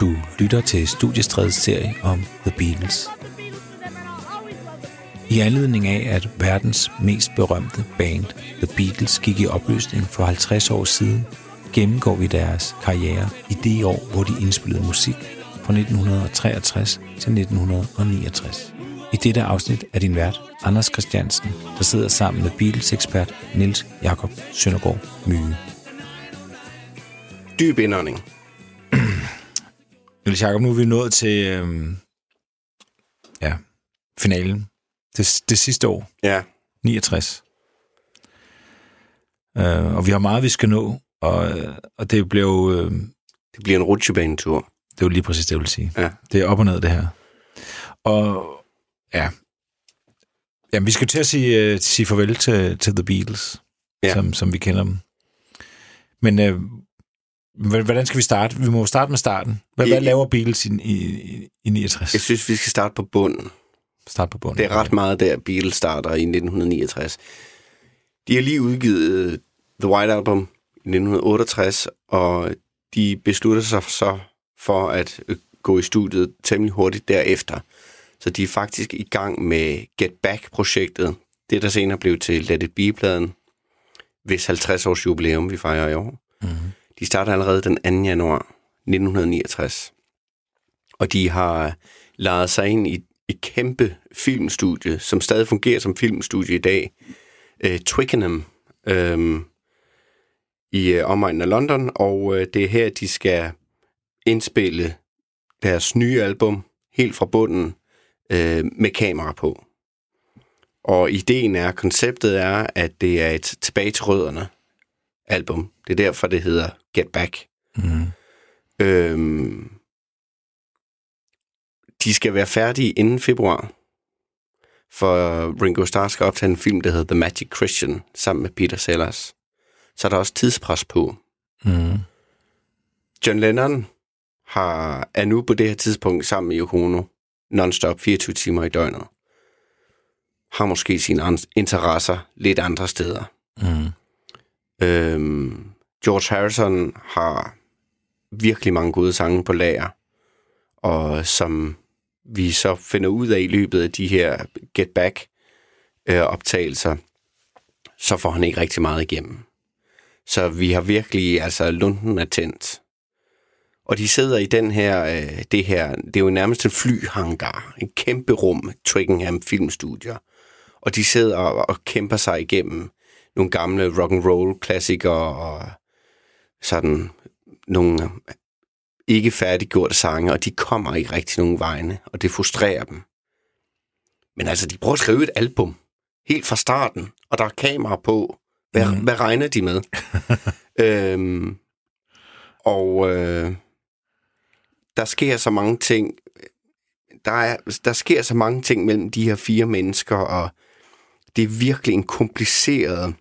Du lytter til studiestredets serie om The Beatles. I anledning af, at verdens mest berømte band, The Beatles, gik i opløsning for 50 år siden, gennemgår vi deres karriere i det år, hvor de indspillede musik fra 1963 til 1969. I dette afsnit er din vært, Anders Christiansen, der sidder sammen med Beatles-ekspert Nils Jakob Søndergaard Myge. Dyb indånding. Niels Jakob, nu er vi nået til øhm, ja, finalen. Det, det sidste år, Ja, 69. Øh, og vi har meget, vi skal nå, og, øh, og det blev... Øh, det bliver en rutsjebanetur. det er jo lige præcis det, jeg vil sige. Ja. Det er op og ned, det her. Og ja, Jamen, vi skal til at sige, uh, sige farvel til, til The Beatles, ja. som, som vi kender dem. Men uh, hvordan skal vi starte? Vi må starte med starten. Hvad, I- hvad laver Beatles i, i, i 69? Jeg synes, vi skal starte på bunden. Start på bunden. Det er ret meget der, Beatles starter i 1969. De har lige udgivet The White Album i 1968, og de beslutter sig så for at øh, gå i studiet temmelig hurtigt derefter. Så de er faktisk i gang med Get Back-projektet, det der senere blev til Let It Be-pladen, hvis 50 års jubilæum vi fejrer i år. Mm-hmm. De starter allerede den 2. januar 1969. Og de har øh, lejet sig ind i et kæmpe filmstudie, som stadig fungerer som filmstudie i dag. Øh, Twickenham øh, i øh, omegnen af London, og øh, det er her, de skal indspille deres nye album helt fra bunden øh, med kamera på. Og ideen er, konceptet er, at det er et tilbage til rødderne album. Det er derfor, det hedder Get Back. Mm-hmm. Øhm, de skal være færdige inden februar, for Ringo Starr skal optage en film, der hedder The Magic Christian, sammen med Peter Sellers. Så er der også tidspres på. Mm-hmm. John Lennon har, er nu på det her tidspunkt sammen med Yoko Ono, non-stop 24 timer i døgnet. Har måske sine interesser lidt andre steder. Mm-hmm. Øhm, George Harrison har virkelig mange gode sange på lager, og som vi så finder ud af i løbet af de her Get Back øh, optagelser, så får han ikke rigtig meget igennem. Så vi har virkelig, altså lunden er tændt. Og de sidder i den her, øh, det her, det er jo nærmest en flyhangar, en kæmpe rum, Twickenham Filmstudier. Og de sidder og, og kæmper sig igennem nogle gamle rock and roll klassikere og sådan nogle ikke færdiggjorte sange, og de kommer ikke rigtig nogen vegne, og det frustrerer dem. Men altså, de prøver at skrive et album helt fra starten, og der er kamera på. Hvad, mm. Hvad regner de med? øhm, og øh, der sker så mange ting. Der, er, der sker så mange ting mellem de her fire mennesker, og det er virkelig en kompliceret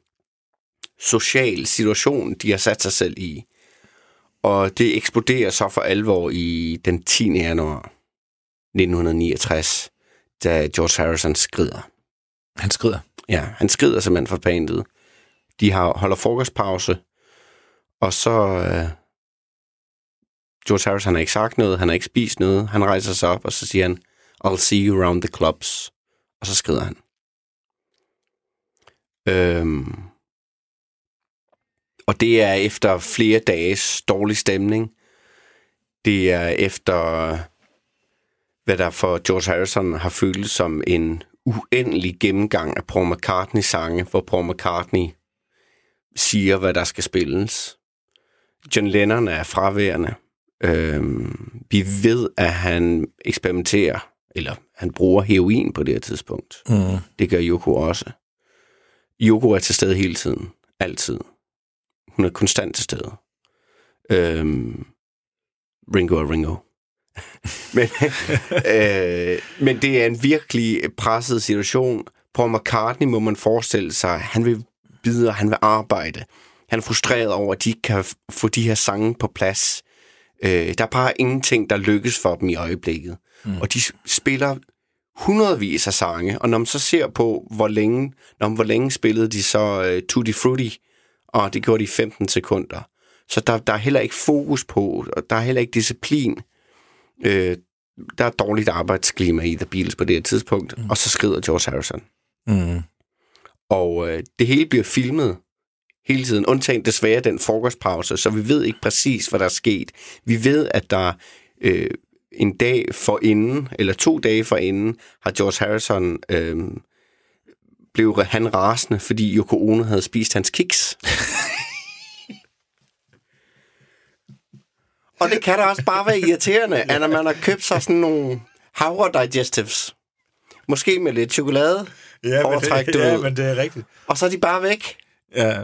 social situation, de har sat sig selv i. Og det eksploderer så for alvor i den 10. januar 1969, da George Harrison skrider. Han skrider. Ja, han skrider simpelthen fra bandet. De har, holder frokostpause, og så... Øh, George Harrison har ikke sagt noget, han har ikke spist noget. Han rejser sig op, og så siger han, I'll see you around the clubs. Og så skrider han. Øhm, og det er efter flere dages dårlig stemning. Det er efter, hvad der for George Harrison har følt som en uendelig gennemgang af Paul McCartneys sange, hvor Paul McCartney siger, hvad der skal spilles. John Lennon er fraværende. Øhm, vi ved, at han eksperimenterer, eller han bruger heroin på det her tidspunkt. Mm. Det gør Yoko også. Yoko er til stede hele tiden. Altid. Hun er konstant til stede. Øhm, Ringo er Ringo. men, øh, men det er en virkelig presset situation. Paul McCartney må man forestille sig, han vil videre, han vil arbejde. Han er frustreret over, at de ikke kan få de her sange på plads. Øh, der er bare ingenting, der lykkes for dem i øjeblikket. Mm. Og de spiller hundredvis af sange, og når man så ser på, hvor længe, når man, hvor længe spillede de så uh, Tutti Frutti, og det gjorde de i 15 sekunder. Så der, der er heller ikke fokus på, og der er heller ikke disciplin. Øh, der er dårligt arbejdsklima i The Beatles på det her tidspunkt, mm. og så skrider George Harrison. Mm. Og øh, det hele bliver filmet hele tiden, undtagen desværre den frokostpause, så vi ved ikke præcis, hvad der er sket. Vi ved, at der øh, en dag for inden, eller to dage for inden, har George Harrison øh, blev han rasende, fordi Yoko Ono havde spist hans kiks. Og det kan da også bare være irriterende, at når man har købt sig sådan nogle havre digestives, måske med lidt chokolade, ja, men overtræk, det, ja, men det er rigtigt. Og så er de bare væk. Ja.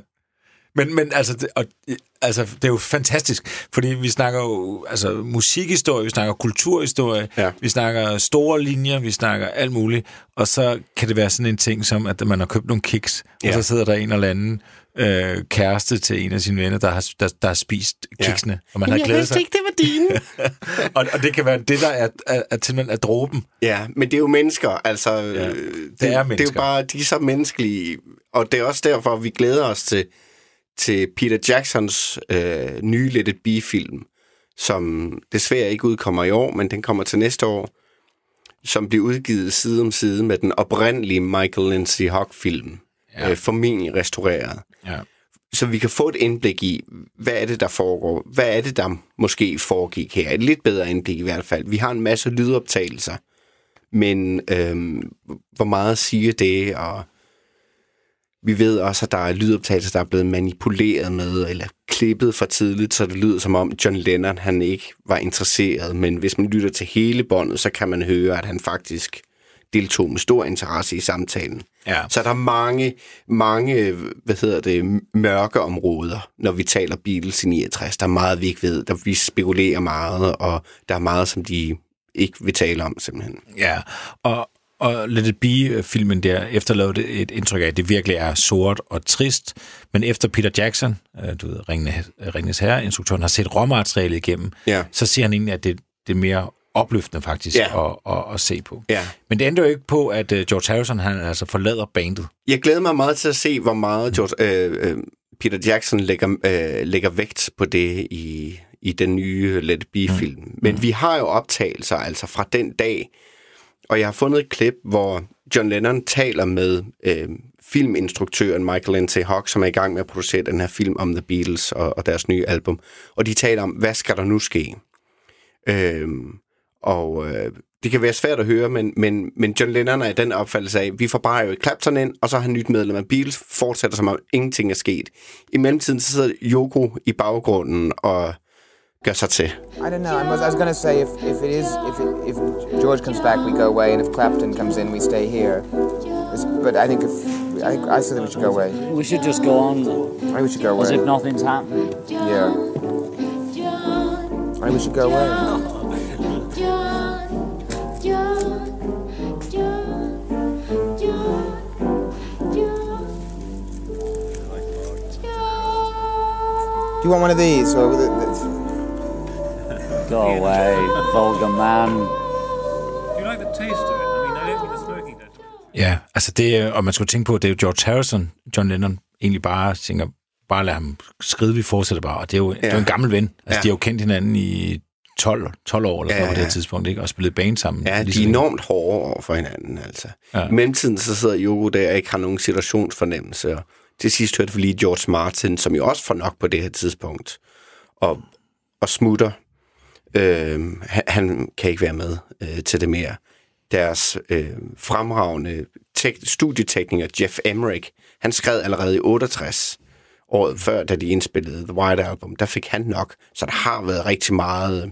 Men, men altså, det, og, altså, det er jo fantastisk, fordi vi snakker jo altså, musikhistorie, vi snakker kulturhistorie, ja. vi snakker store linjer, vi snakker alt muligt, og så kan det være sådan en ting som, at man har købt nogle kiks, ja. og så sidder der en eller anden øh, kæreste til en af sine venner, der har, der, der har spist kiksene, ja. og man Jamen, har glædet sig. Jeg ikke, det var dine. og, og det kan være det, der er, er, er til er dråben. Ja, men det er jo mennesker, altså. Ja, det, det er mennesker. Det er jo bare, de er så menneskelige, og det er også derfor, vi glæder os til til Peter Jacksons øh, nye Let It Be-film, som desværre ikke udkommer i år, men den kommer til næste år, som bliver udgivet side om side med den oprindelige Michael Lindsay Hogg-film, ja. øh, formentlig restaureret. Ja. Så vi kan få et indblik i, hvad er det, der foregår? Hvad er det, der måske foregik her? Et lidt bedre indblik i hvert fald. Vi har en masse lydoptagelser, men øh, hvor meget siger det, og vi ved også, at der er lydoptagelser, der er blevet manipuleret med, eller klippet for tidligt, så det lyder som om John Lennon han ikke var interesseret. Men hvis man lytter til hele båndet, så kan man høre, at han faktisk deltog med stor interesse i samtalen. Ja. Så der er mange, mange hvad hedder det, mørke områder, når vi taler Beatles i 69. Der er meget, vi ikke ved. Der, vi spekulerer meget, og der er meget, som de ikke vil tale om, simpelthen. Ja, og, og Let It Be-filmen der efterlader det et indtryk af, at det virkelig er sort og trist. Men efter Peter Jackson, øh, du ved, Ringnes Herre, instruktøren, har set råmaterialet igennem, ja. så siger han egentlig, at det, det er mere opløftende faktisk ja. at, at, at se på. Ja. Men det ændrer jo ikke på, at øh, George Harrison han altså forlader bandet. Jeg glæder mig meget til at se, hvor meget George, øh, øh, Peter Jackson lægger, øh, lægger vægt på det i, i den nye Let It Be-film. Mm. Men mm. vi har jo optagelser altså fra den dag, og jeg har fundet et klip, hvor John Lennon taler med øh, filminstruktøren Michael Lindsay Hogg, som er i gang med at producere den her film om The Beatles og, og deres nye album. Og de taler om, hvad skal der nu ske? Øh, og øh, det kan være svært at høre, men, men, men John Lennon er i den opfattelse af, vi får bare jo Clapton ind, og så har han nyt medlem af Beatles, fortsætter som om ingenting er sket. I mellemtiden så sidder Yoko i baggrunden og gør sig til? I don't know. I was, I was going to say if, if it is if it, if George comes back, we go away, and if Clapton comes in, we stay here. It's, but I think if I, I say that we should go away. We should just go on. Though. I think we should go away. As if nothing's happened. Yeah. I think we should go away. Do you want one of these? Or the, the, Go away, vulgar man. You like the taste of it? I mean, I don't think the smoking does. Ja, altså det, og man skulle tænke på, det er jo George Harrison, John Lennon, egentlig bare tænker, bare lad ham skrive, vi fortsætter bare. Og det er jo, ja. det er jo en gammel ven. Altså, ja. de har jo kendt hinanden i 12, 12 år eller ja, på det her tidspunkt, ikke? og spillet band sammen. Ja, de er enormt hårde over for hinanden, altså. Ja. I mellemtiden så sidder Yoko der og ikke har nogen situationsfornemmelse, og til sidst hørte vi lige George Martin, som jo også får nok på det her tidspunkt, og, og smutter Øh, han, han kan ikke være med øh, til det mere. Deres øh, fremragende tek- studietekniker, Jeff Emmerich, han skrev allerede i 68, året før, da de indspillede The White Album, der fik han nok. Så der har været rigtig meget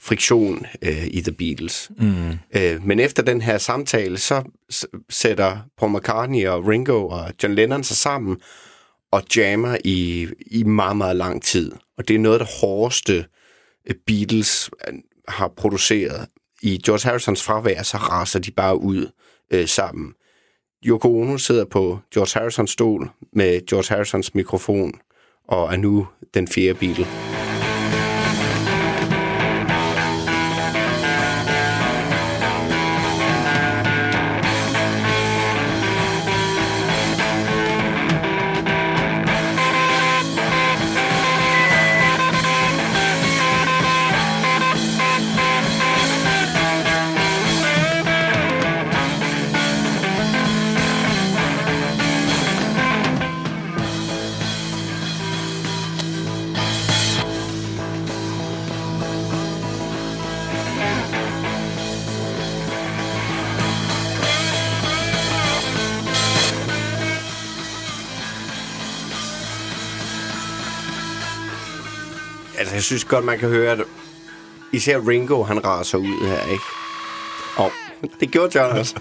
friktion øh, i The Beatles. Mm. Øh, men efter den her samtale, så sætter Paul McCartney og Ringo og John Lennon sig sammen og jammer i, i meget, meget lang tid. Og det er noget af det hårdeste Øh, Beatles øh, har produceret. I George Harrisons fravær, så raser de bare ud øh, sammen. Yoko Ono sidder på George Harrisons stol med George Harrisons mikrofon og er nu den fjerde Beatle. Altså, jeg synes godt, man kan høre, at især Ringo, han raser ud her, ikke? Og det gjorde John også.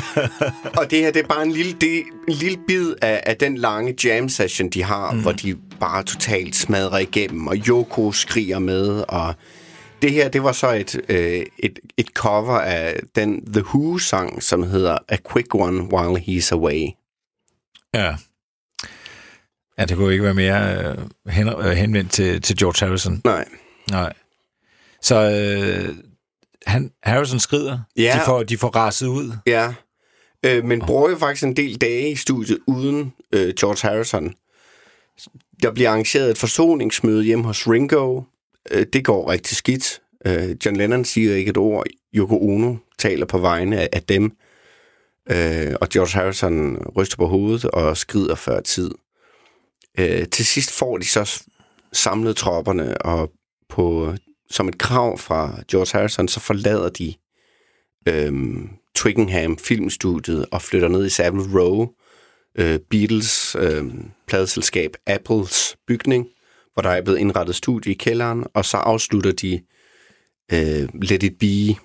og det her, det er bare en lille, det, en lille bid af, af den lange jam session, de har, mm. hvor de bare totalt smadrer igennem, og Yoko skriger med, og det her, det var så et, øh, et, et cover af den The Who-sang, som hedder A Quick One While He's Away. Ja. Ja, det kunne ikke være mere øh, hen, øh, henvendt til, til George Harrison. Nej. Nej. Så øh, han, Harrison skrider. Ja. De, får, de får raset ud. Ja, øh, men bruger jo faktisk en del dage i studiet uden øh, George Harrison. Der bliver arrangeret et forsoningsmøde hjemme hos Ringo. Øh, det går rigtig skidt. Øh, John Lennon siger ikke et ord. Yoko Ono taler på vegne af, af dem. Øh, og George Harrison ryster på hovedet og skrider før tid. Øh, til sidst får de så samlet tropperne, og på, som et krav fra George Harrison, så forlader de øh, Twickenham filmstudiet og flytter ned i Savile Row, øh, Beatles øh, pladeselskab Apples bygning, hvor der er blevet indrettet studie i kælderen, og så afslutter de øh, Let It Be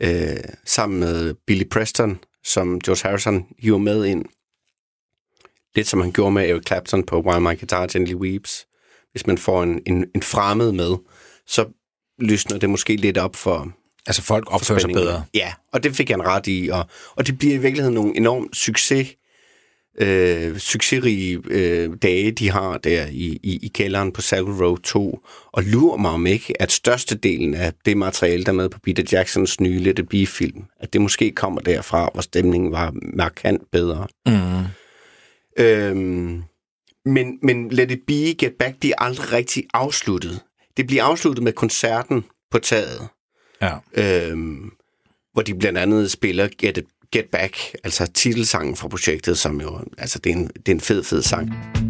øh, sammen med Billy Preston, som George Harrison hiver med ind. Lidt som han gjorde med Eric Clapton på While My Guitar Gently Weeps. Hvis man får en, en, en fremmed med, så lysner det måske lidt op for, Altså, folk opfører sig bedre. Ja, og det fik han ret i. Og, og det bliver i virkeligheden nogle enormt succes, øh, succesrige øh, dage, de har der i, i, i kælderen på Savile Row 2. Og lurer mig om ikke, at størstedelen af det materiale, der er med på Peter Jacksons nye Let It Be-film, at det måske kommer derfra, hvor stemningen var markant bedre. Mm. Øhm, men, men Let It Be, Get Back, de er aldrig rigtig afsluttet. Det bliver afsluttet med koncerten på taget Ja. øhm, hvor de blandt andet spiller Get, It, Get Back, altså titelsangen fra projektet, som jo, altså det er en, det er en fed, fed sang. Jojo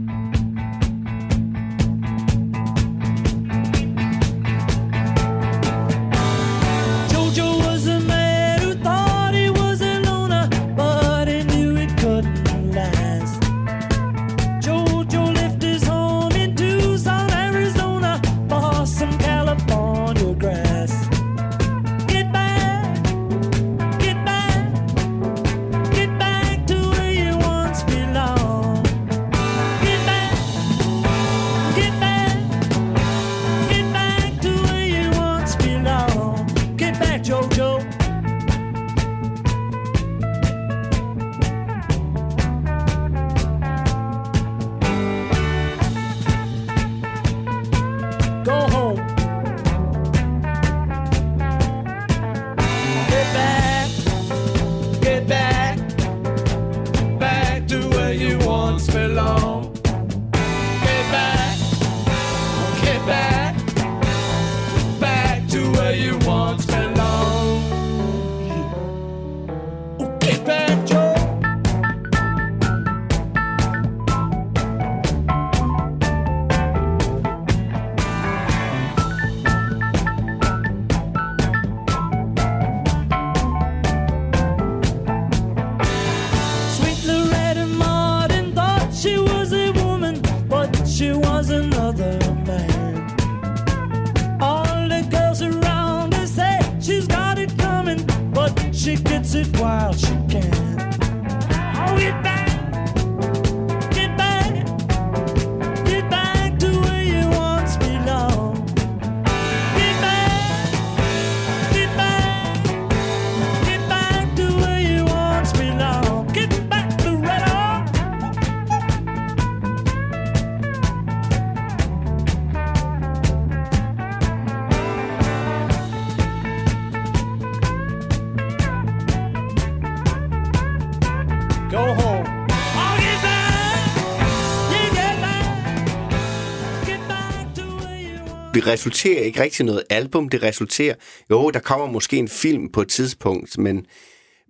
resulterer ikke rigtig noget album, det resulterer... Jo, der kommer måske en film på et tidspunkt, men,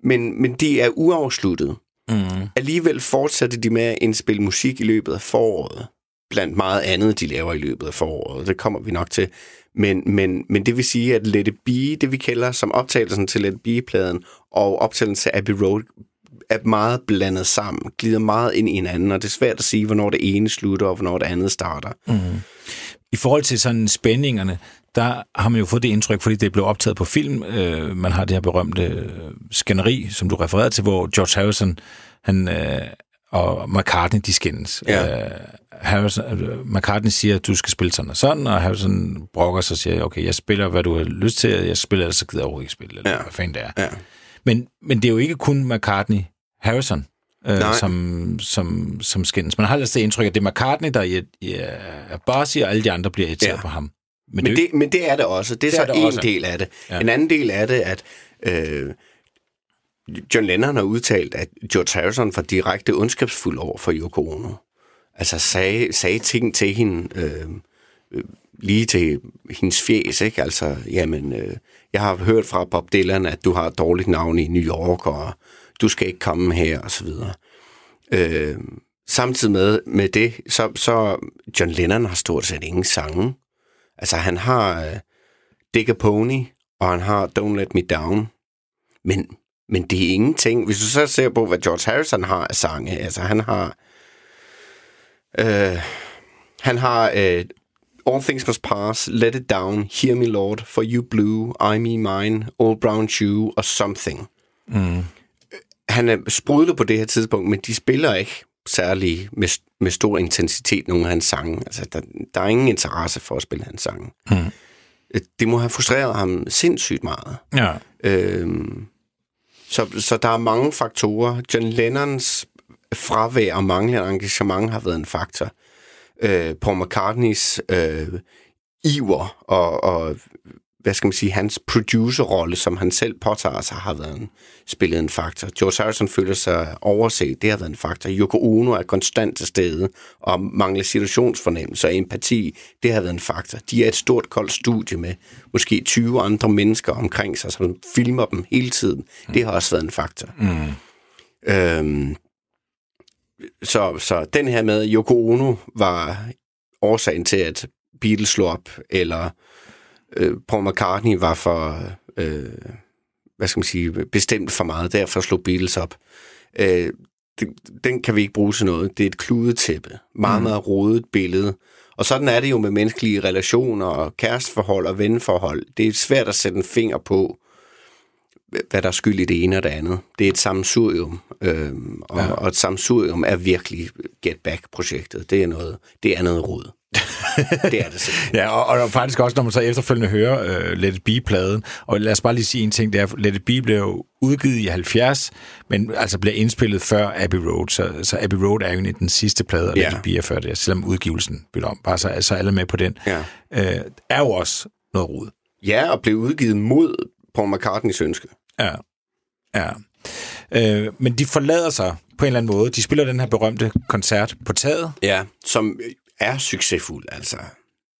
men, men de er uafsluttet. Mm. Alligevel fortsatte de med at indspille musik i løbet af foråret. Blandt meget andet, de laver i løbet af foråret. Det kommer vi nok til. Men, men, men det vil sige, at Let It Be, det vi kalder som optagelsen til Let It Be-pladen, og optagelsen til Abbey Road, er meget blandet sammen, glider meget ind i hinanden, og det er svært at sige, hvornår det ene slutter, og hvornår det andet starter. Mm. I forhold til sådan spændingerne, der har man jo fået det indtryk, fordi det blev optaget på film. Øh, man har det her berømte øh, skænderi, som du refererede til, hvor George Harrison han, øh, og McCartney, de skændes. Ja. Øh, Harrison, øh, McCartney siger, at du skal spille sådan og sådan, og Harrison brokker sig og siger, okay, jeg spiller, hvad du har lyst til, jeg spiller, ellers så gider jeg overhovedet ikke spille, eller Ja. ja. hvad fanden det er. Ja. Men, men det er jo ikke kun McCartney, Harrison, øh, Nej. som, som, som skændes. Man har altså det indtryk, at det er McCartney, der er, er bossy, og alle de andre bliver irriteret Ja. på ham. Men er jo det, men det er det også. Det er Det så er en også. del af det. Ja. Ja. En anden del af det, at øh, John Lennon har udtalt, at George Harrison var direkte ondskabsfuld over for Yoko Ono. Altså sagde, sagde ting til hende, øh, øh, lige til hendes fjes, ikke? Altså, jamen, øh, jeg har hørt fra Bob Dylan, at du har et dårligt navn i New York, og du skal ikke komme her, og så videre. Øh, samtidig med, med det, så, så John Lennon har stort set ingen sange. Altså, han har øh, Dick a Pony, og han har Don't Let Me Down. Men, men det er ingenting. Hvis du så ser på, hvad George Harrison har af sange, altså han har... Øh, han har øh, All Things Must Pass, Let It Down, Hear Me Lord, For You Blue, I Me Mine, All Brown Shoe og Something. Mm. Han er sprudlet på det her tidspunkt, men de spiller ikke særlig med, med stor intensitet nogle af hans sange. Altså, der, der er ingen interesse for at spille hans sange. Mm. Det må have frustreret ham sindssygt meget. Ja. Øhm, så, så der er mange faktorer. John Lennons fravær og manglende engagement har været en faktor. Øh, Paul McCartneys øh, iver og, og hvad skal man sige, hans producerrolle, som han selv påtager sig, har været en, spillet en faktor. George Harrison føler sig overset, det har været en faktor. Yoko Ono er konstant til stede, og mangler situationsfornemmelse og empati, det har været en faktor. De er et stort koldt studie med måske 20 andre mennesker omkring sig, som filmer dem hele tiden. Det har også været en faktor. Mm. Øhm, så, så den her med, Yoko Ono var årsagen til, at Beatles slog op, eller øh, Paul McCartney var for, øh, hvad skal man sige, bestemt for meget, derfor slog Beatles op. Øh, det, den kan vi ikke bruge til noget. Det er et kludetæppe. Meget, meget rodet billede. Og sådan er det jo med menneskelige relationer og kæresteforhold og venneforhold. Det er svært at sætte en finger på, hvad der er skyld i det ene og det andet. Det er et sammensurium, øhm, og, ja. og et sammensurium er virkelig Get Back-projektet. Det er noget, det er noget rod. Det er det simpelthen. Ja, og, og faktisk også, når man så efterfølgende hører uh, Let It Be-pladen, og lad os bare lige sige en ting, det er, Let It Be blev udgivet i 70, men altså blev indspillet før Abbey Road, så, så Abbey Road er jo den sidste plade, og Ja. Let It Be er før det, selvom udgivelsen blev om, bare så, så alle med på den, Ja. uh, er jo også noget rod. ja, og blev udgivet mod Paul McCartneys ønske. Ja. Ja. Øh, men de forlader sig på en eller anden måde. De spiller den her berømte koncert på taget. Ja, som er succesfuld, altså.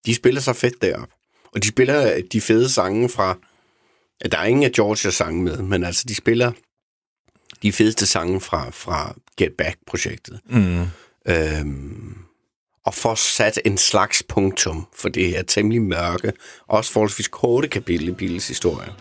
De spiller så fedt derop. Og de spiller de fede sange fra... Der er ingen af Georges sange med, men altså, de spiller de fedeste sange fra, fra Get Back-projektet. Mm. Øhm, og får sat en slags punktum for det her temmelig mørke, også forholdsvis korte kapitel i Beatles historie.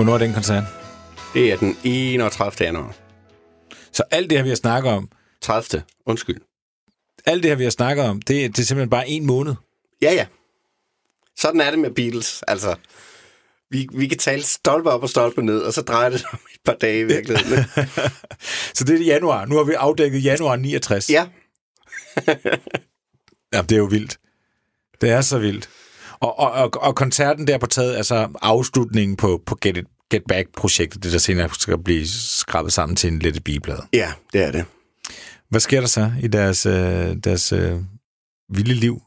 Hvornår er den koncert? Det er den 31. januar. Så alt det her, vi har snakket om, 30. Undskyld. alt det her, vi har snakket om, det, det er simpelthen bare en måned. Ja, ja. Sådan er det med Beatles. Altså, vi, vi kan tale stolpe op og stolpe ned, og så drejer det sig om et par dage i virkeligheden. Så det er januar. Nu har vi afdækket januar 69. ja, Ja, det er jo vildt. Det er så vildt. Og, og, og, og koncerten der på taget, altså afslutningen på, på Get, It, Get Back-projektet, det der senere skal blive skrabet sammen til en lette biblad. ja, det er det. Hvad sker der så i deres, øh, deres øh, vilde liv?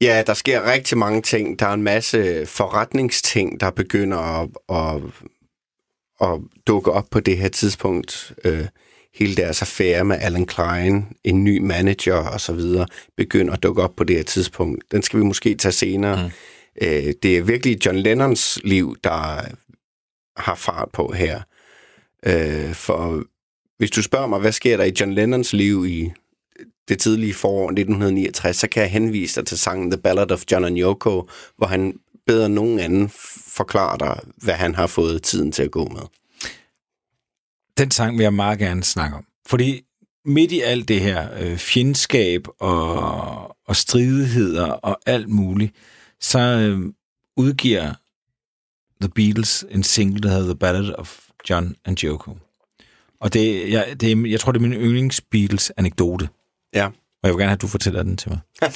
Ja, der sker rigtig mange ting. Der er en masse forretningsting, der begynder at, at, at dukke op på det her tidspunkt. Øh, hele deres affære med Alan Klein, en ny manager og så videre, begynder at dukke op på det her tidspunkt. Den skal vi måske tage senere. Mm. Øh, det er virkelig John Lennons liv, der har fart på her. Øh, for hvis du spørger mig, hvad sker der i John Lennons liv i det tidlige forår 1969, så kan jeg henvise dig til sangen The Ballad of John and Yoko, hvor han bedre end nogen anden forklarer dig, hvad han har fået tiden til at gå med. Den sang vil jeg meget gerne snakke om. Fordi midt i alt det her øh, fjendskab og, og stridigheder og alt muligt, så øh, udgiver The Beatles en single, der hedder The Ballad of John and Yoko. Og det, jeg, det, jeg tror, det er min yndlings Beatles-anekdote. Ja. Og jeg vil gerne have, at du fortæller den til mig.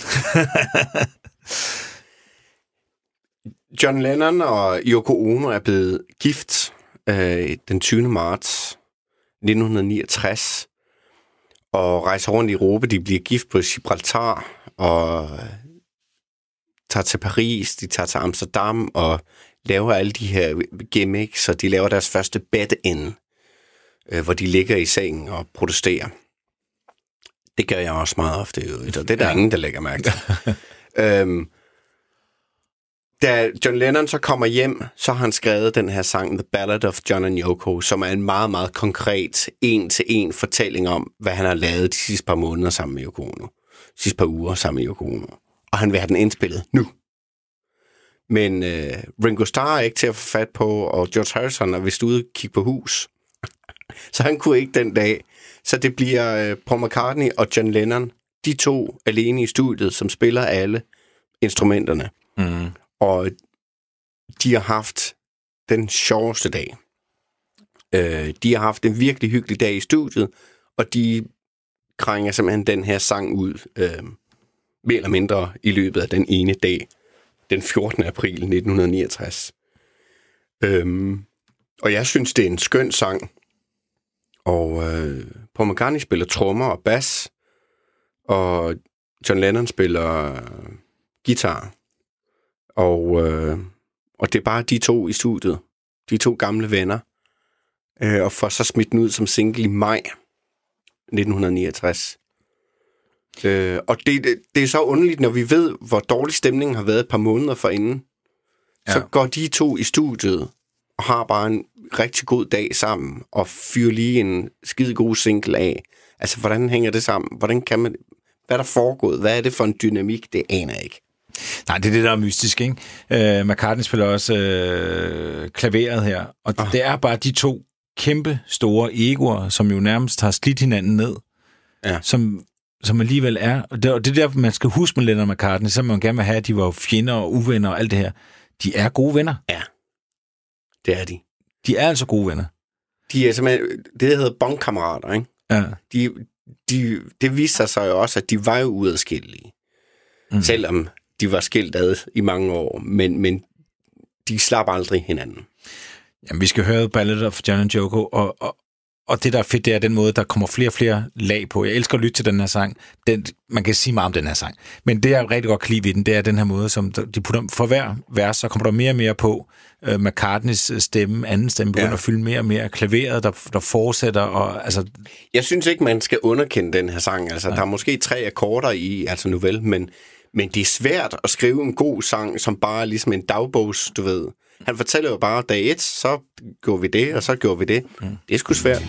John Lennon og Yoko Ono er blevet gift øh, den 20. marts 1969 og rejser rundt i Europa. De bliver gift på Gibraltar og tager til Paris, de tager til Amsterdam og laver alle de her gimmicks, og de laver deres første bed-in, øh, hvor de ligger i sengen og protesterer. Det gør jeg også meget ofte, i øvrigt, og det er der ja. ingen, der lægger mærke til. øhm, da John Lennon så kommer hjem, så har han skrevet den her sang, The Ballad of John and Yoko, som er en meget, meget konkret, en-til-en fortælling om, hvad han har lavet de sidste par måneder sammen med Yoko Ono. De sidste par uger sammen med Yoko Ono. Og han vil have den indspillet nu. Men øh, Ringo Starr er ikke til at få fat på, og George Harrison er vist ude og kigge på hus. så han kunne ikke den dag. Så det bliver øh, Paul McCartney og John Lennon, de to alene i studiet, som spiller alle instrumenterne. Mm. Og de har haft den sjoveste dag. Øh, de har haft en virkelig hyggelig dag i studiet, og de krænger simpelthen den her sang ud, øh, mere eller mindre i løbet af den ene dag, den 14. april 1969. Øh, og jeg synes, det er en skøn sang. Og øh, Paul McCartney spiller trommer og bas, og John Lennon spiller guitar. Og, øh, og det er bare de to i studiet. De to gamle venner. Øh, og får så smidt den ud som single i maj 1969. Øh, og det, det, det er så underligt, når vi ved, hvor dårlig stemningen har været et par måneder forinden. Ja. Så går de to i studiet og har bare en rigtig god dag sammen, og fyrer lige en skide god single af. Altså, hvordan hænger det sammen? Hvordan kan man... Hvad er der foregået? Hvad er det for en dynamik? Det aner jeg ikke. Nej, det er det, der er mystisk, ikke? Uh, McCartney spiller også uh, klaveret her, og oh. det er bare de to kæmpe store egoer, som jo nærmest har slidt hinanden ned, Ja. som, som alligevel er, og det, og det er derfor, man skal huske med Lennon McCartney, så man gerne vil have, at de var fjender og uvenner og alt det her. De er gode venner. Ja, det er de. De er altså gode venner. De er simpelthen... Det der hedder bondkammerater, ikke? Ja. De, de, det viste sig jo også, at de var jo uadskillelige. Mm. Selvom de var skilt ad i mange år, men, men de slap aldrig hinanden. Jamen, vi skal høre Ballad of John and Joko, og, og, og det, der er fedt, det er den måde, der kommer flere og flere lag på. Jeg elsker at lytte til den her sang. Den, man kan sige meget om den her sang. Men det, jeg rigtig godt kan lide ved den, det er den her måde, som de putter for hver vers, så kommer der mere og mere på. Uh, McCartneys stemme, anden stemme, begynder Ja. ja. at fylde mere og mere. Klaveret, der, der fortsætter, og altså, Jeg synes ikke, man skal underkende den her sang. Altså, der er måske tre akkorder i, altså nu vel, men, men det er svært at skrive en god sang, som bare er ligesom en dagbogs, du ved. Han fortæller jo bare, dag et, så gjorde vi det, og så gjorde vi det. Mm. Det er sgu svært.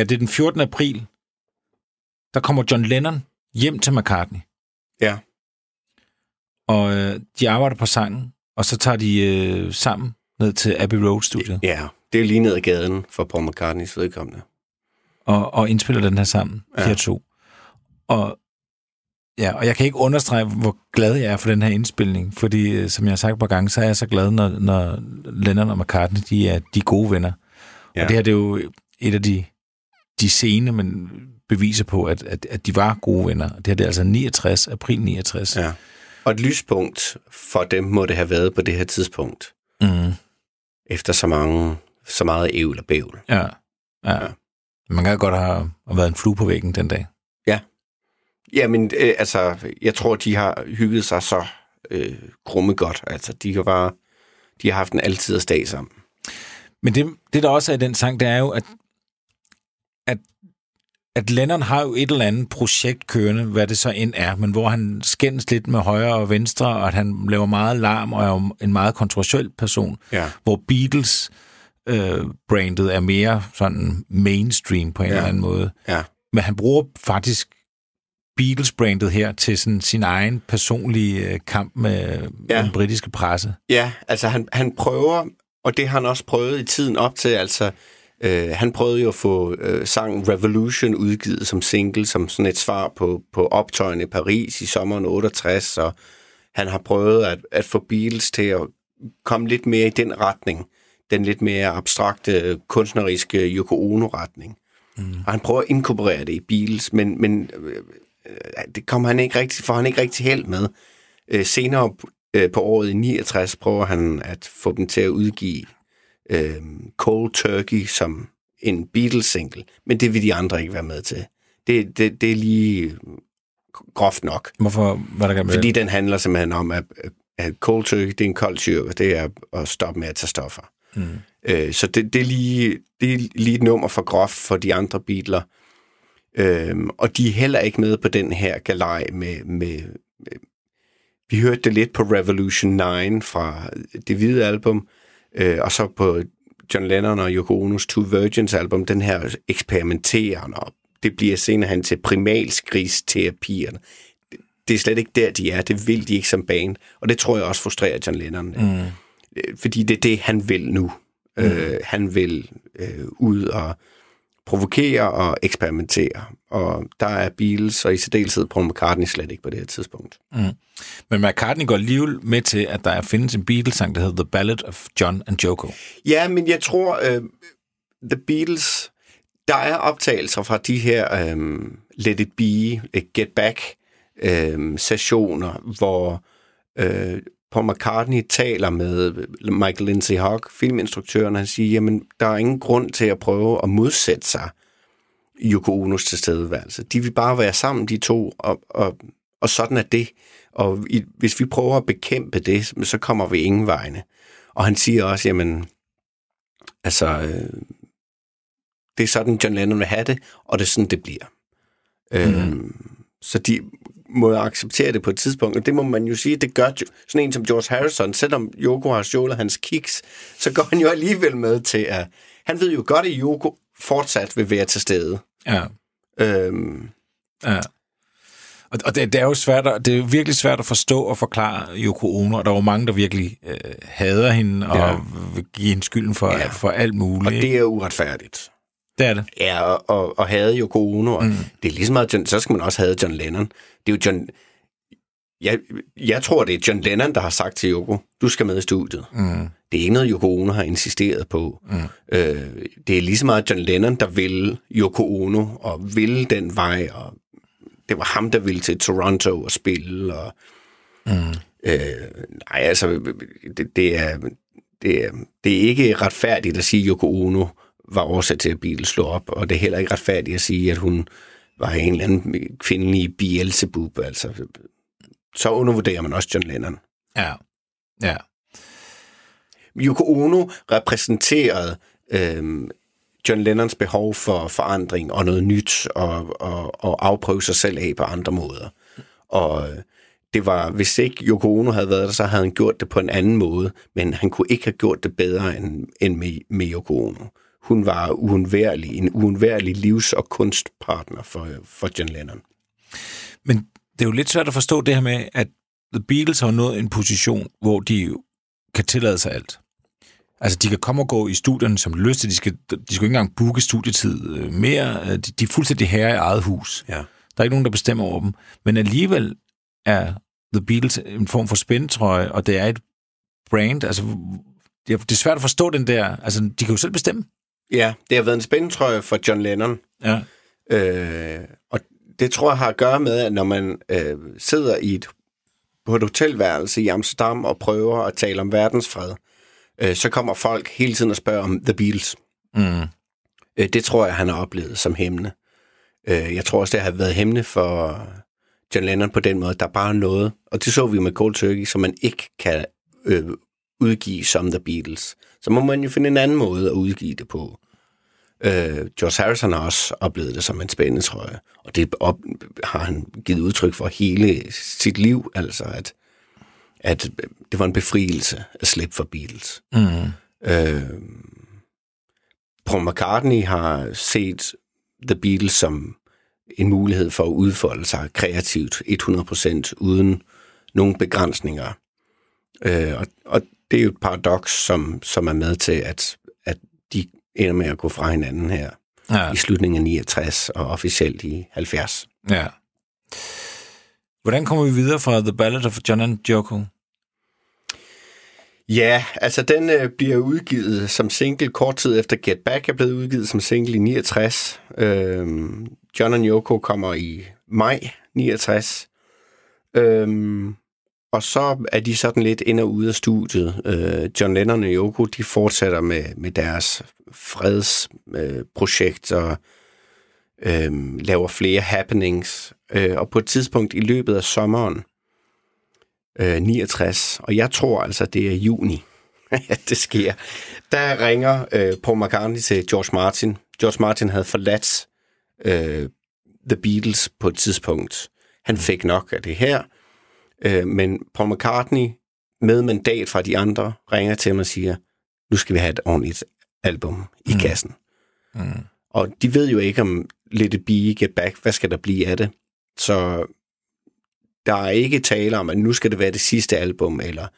Ja, det er den 14. april. Der kommer John Lennon hjem til McCartney, Ja. og øh, de arbejder på sangen, og så tager de øh, sammen ned til Abbey Road-studiet Ja, det er lige ned ad gaden for Paul McCartneys vedkommende. og, og indspiller den her sammen, ja. De her to. Og, ja, og jeg kan ikke understrege, hvor glad jeg er for den her indspilning, fordi, øh, som jeg har sagt et par gange, så er jeg så glad, når, når Lennon og McCartney, de er de gode venner. Ja. Og det her, det er jo et af de, de sene, men beviser på, at, at, at de var gode venner. Det her det er altså 69, april 69. Ja. Og et lyspunkt for dem må det have været på det her tidspunkt, Mm, efter så mange, så meget ævl og bævl. ja, ja. Ja. Man kan godt have, have været en flue på væggen den dag. Jamen, øh, altså, jeg tror, de har hygget sig så øh, grumme godt. Altså, de har bare, de har haft en altid dag sammen. Men det, det der også er i den sang, det er jo, at, at Lennon har jo et eller andet projekt kørende, hvad det så end er, men hvor han skændes lidt med højre og venstre, og at han laver meget larm og er en meget kontroversiel person, Ja. hvor Beatles øh, brandet er mere sådan mainstream på en Ja. eller anden måde. Ja. Men han bruger faktisk Beatles-brandet her til sådan sin egen personlige øh, kamp med. Ja. den britiske presse. Ja, altså han, han prøver, og det har han også prøvet i tiden op til, altså øh, han prøvede jo at få øh, sangen Revolution udgivet som single, som sådan et svar på, på optøjene i Paris i sommeren 68, og han har prøvet at, at få Beatles til at komme lidt mere i den retning, den lidt mere abstrakte, kunstneriske Yoko Ono-retning. Mm. Og han prøver at inkorporere det i Beatles, men, men øh, det kommer han ikke rigtig, får han ikke rigtig held med. Øh, senere øh, på året i 69 prøver han at få dem til at udgive øh, Cold Turkey som en Beatles-single, men det vil de andre ikke være med til. Det, det, det er lige groft nok. Hvorfor var der med Fordi den handler simpelthen om, at, at cold turkey, det er en kold tyrker, det er at stoppe med at tage stoffer. Mm. Øh, så det, det, er lige, det er lige et nummer for groft for de andre Beatles. Øhm, og de er heller ikke med på den her galej med, med, med... Vi hørte det lidt på Revolution 9 fra det hvide album, øh, og så på John Lennon og Yoko Ono's Two Virgins album, den her eksperimenteren, og det bliver senere hen til primalskrigs-terapierne. Det er slet ikke der, de er. Det vil de ikke som band. Og det tror jeg også frustrerer John Lennon. Mm. Øh, Fordi det er det, han vil nu. Mm. Øh, han vil øh, ud og provokere og eksperimentere. Og der er Beatles, og i særdeleshed Paul McCartney slet ikke på det her tidspunkt. Men McCartney går alligevel med til, at der findes en Beatles-sang, der hedder The Ballad of John and Joko. Ja, men jeg tror, uh, The Beatles, der er optagelser fra de her um, Let It Be, Get Back um, sessioner, hvor uh, Paul McCartney taler med Michael Lindsay Hogg, filminstruktøren, og han siger, jamen, der er ingen grund til at prøve at modsætte sig Yoko Onos tilstedeværelse. De vil bare være sammen, de to, og, og, og sådan er det. Og i, hvis vi prøver at bekæmpe det, så kommer vi ingen vegne. Og han siger også, jamen, altså, øh, det er sådan, John Lennon vil have det, og det er sådan, det bliver. Mm. Øhm, så de må acceptere det på et tidspunkt, og det må man jo sige, det gør sådan en som George Harrison, selvom Yoko har stjålet hans kiks, så går han jo alligevel med til at, han ved jo godt, at Yoko fortsat vil være til stede. Ja, Øhm, ja. Og, og det, det er jo svært at, det er virkelig svært at forstå og forklare Yoko Ono, og der var mange, der virkelig øh, hader hende og Ja. vil give hende skylden for, Ja. for alt muligt. Og det er uretfærdigt. Det er det. Ja, og, og, og havde Yoko Ono. Og mm. Det er ligesom meget John, så skal man også have John Lennon. Det er jo John... Jeg, jeg tror, det er John Lennon, der har sagt til Yoko, du skal med i studiet. Mm. Det er ikke noget, Yoko Ono har insisteret på. Mm. Øh, det er lige så meget John Lennon, der vil Yoko Ono, og ville den vej, og det var ham, der ville til Toronto og spille, og... Mm. Øh, nej, altså, det, det, er, det, er, det er ikke retfærdigt at sige, Yoko Ono var årsag til, at Beatles slog op, og det er heller ikke retfærdigt at sige, at hun var en eller anden kvindelig Beelzebub, altså. Så undervurderer man også John Lennon. Ja. Ja. Yoko Ono repræsenterede øhm, John Lennons behov for forandring og noget nyt og, og, og afprøve sig selv af på andre måder. Og øh, det var, hvis ikke Yoko Ono havde været der, så havde han gjort det på en anden måde, men han kunne ikke have gjort det bedre end, end med, med Yoko Ono. Hun var uundværlig, en uundværlig livs- og kunstpartner for, for John Lennon. Men det er jo lidt svært at forstå det her med, at The Beatles har nået en position, hvor de kan tillade sig alt. Altså, de kan komme og gå i studierne som lyst. De skal, de skal ikke engang booke studietid øh, mere. Øh, De, de er fuldstændig herre i eget hus. Ja. Der er ikke nogen, der bestemmer over dem. Men alligevel er The Beatles en form for spændetrøje, og det er et brand. Altså, det er, det er svært at forstå den der... Altså, de kan jo selv bestemme. Ja, det har været en spændetrøje for John Lennon, Ja. Øh, og det tror jeg har at gøre med, at når man øh, sidder i et, på et hotelværelse i Amsterdam og prøver at tale om verdensfred, øh, så kommer folk hele tiden og spørger om The Beatles. Mm. Øh, det tror jeg, han har oplevet som hemmende. Øh, jeg tror også, det har været hemmende for John Lennon på den måde. Der er bare noget, og det så vi med Cold Turkey, som man ikke kan øh, udgive som The Beatles. Så må man jo finde en anden måde at udgive det på. Øh, George Harrison har også oplevet det som en spændende trøje, og det op, har han givet udtryk for hele sit liv, altså at, at det var en befrielse at slippe for Beatles. Mm. Øh, Paul McCartney har set The Beatles som en mulighed for at udfolde sig kreativt 100% uden nogen begrænsninger. Øh, og, og det er jo et paradoks, som, som er med til, at, at de ender med at gå fra hinanden her Ja. i slutningen af 69 og officielt i 70. ja. Hvordan kommer vi videre fra The Ballad of John and Yoko? Ja, altså den øh, bliver udgivet som single kort tid efter Get Back er blevet udgivet som single i 69. Øhm, John and Yoko kommer i maj 69. Øhm, og så er de sådan lidt ind og ude af studiet. Øh, John Lennon og Yoko, de fortsætter med, med deres fredsprojekt øh, projekt og øh, laver flere happenings. Øh, og på et tidspunkt i løbet af sommeren øh, 69, og jeg tror altså, det er juni, at det sker. Der ringer øh, Paul McCartney til George Martin. George Martin havde forladt øh, The Beatles på et tidspunkt. Han fik nok af det her, øh, men Paul McCartney med mandat fra de andre ringer til ham og siger, nu skal vi have et ordentligt album i kassen. Mm. Og de ved jo ikke om Let It Be, Get Back, hvad skal der blive af det? Så der er ikke tale om, at nu skal det være det sidste album, eller...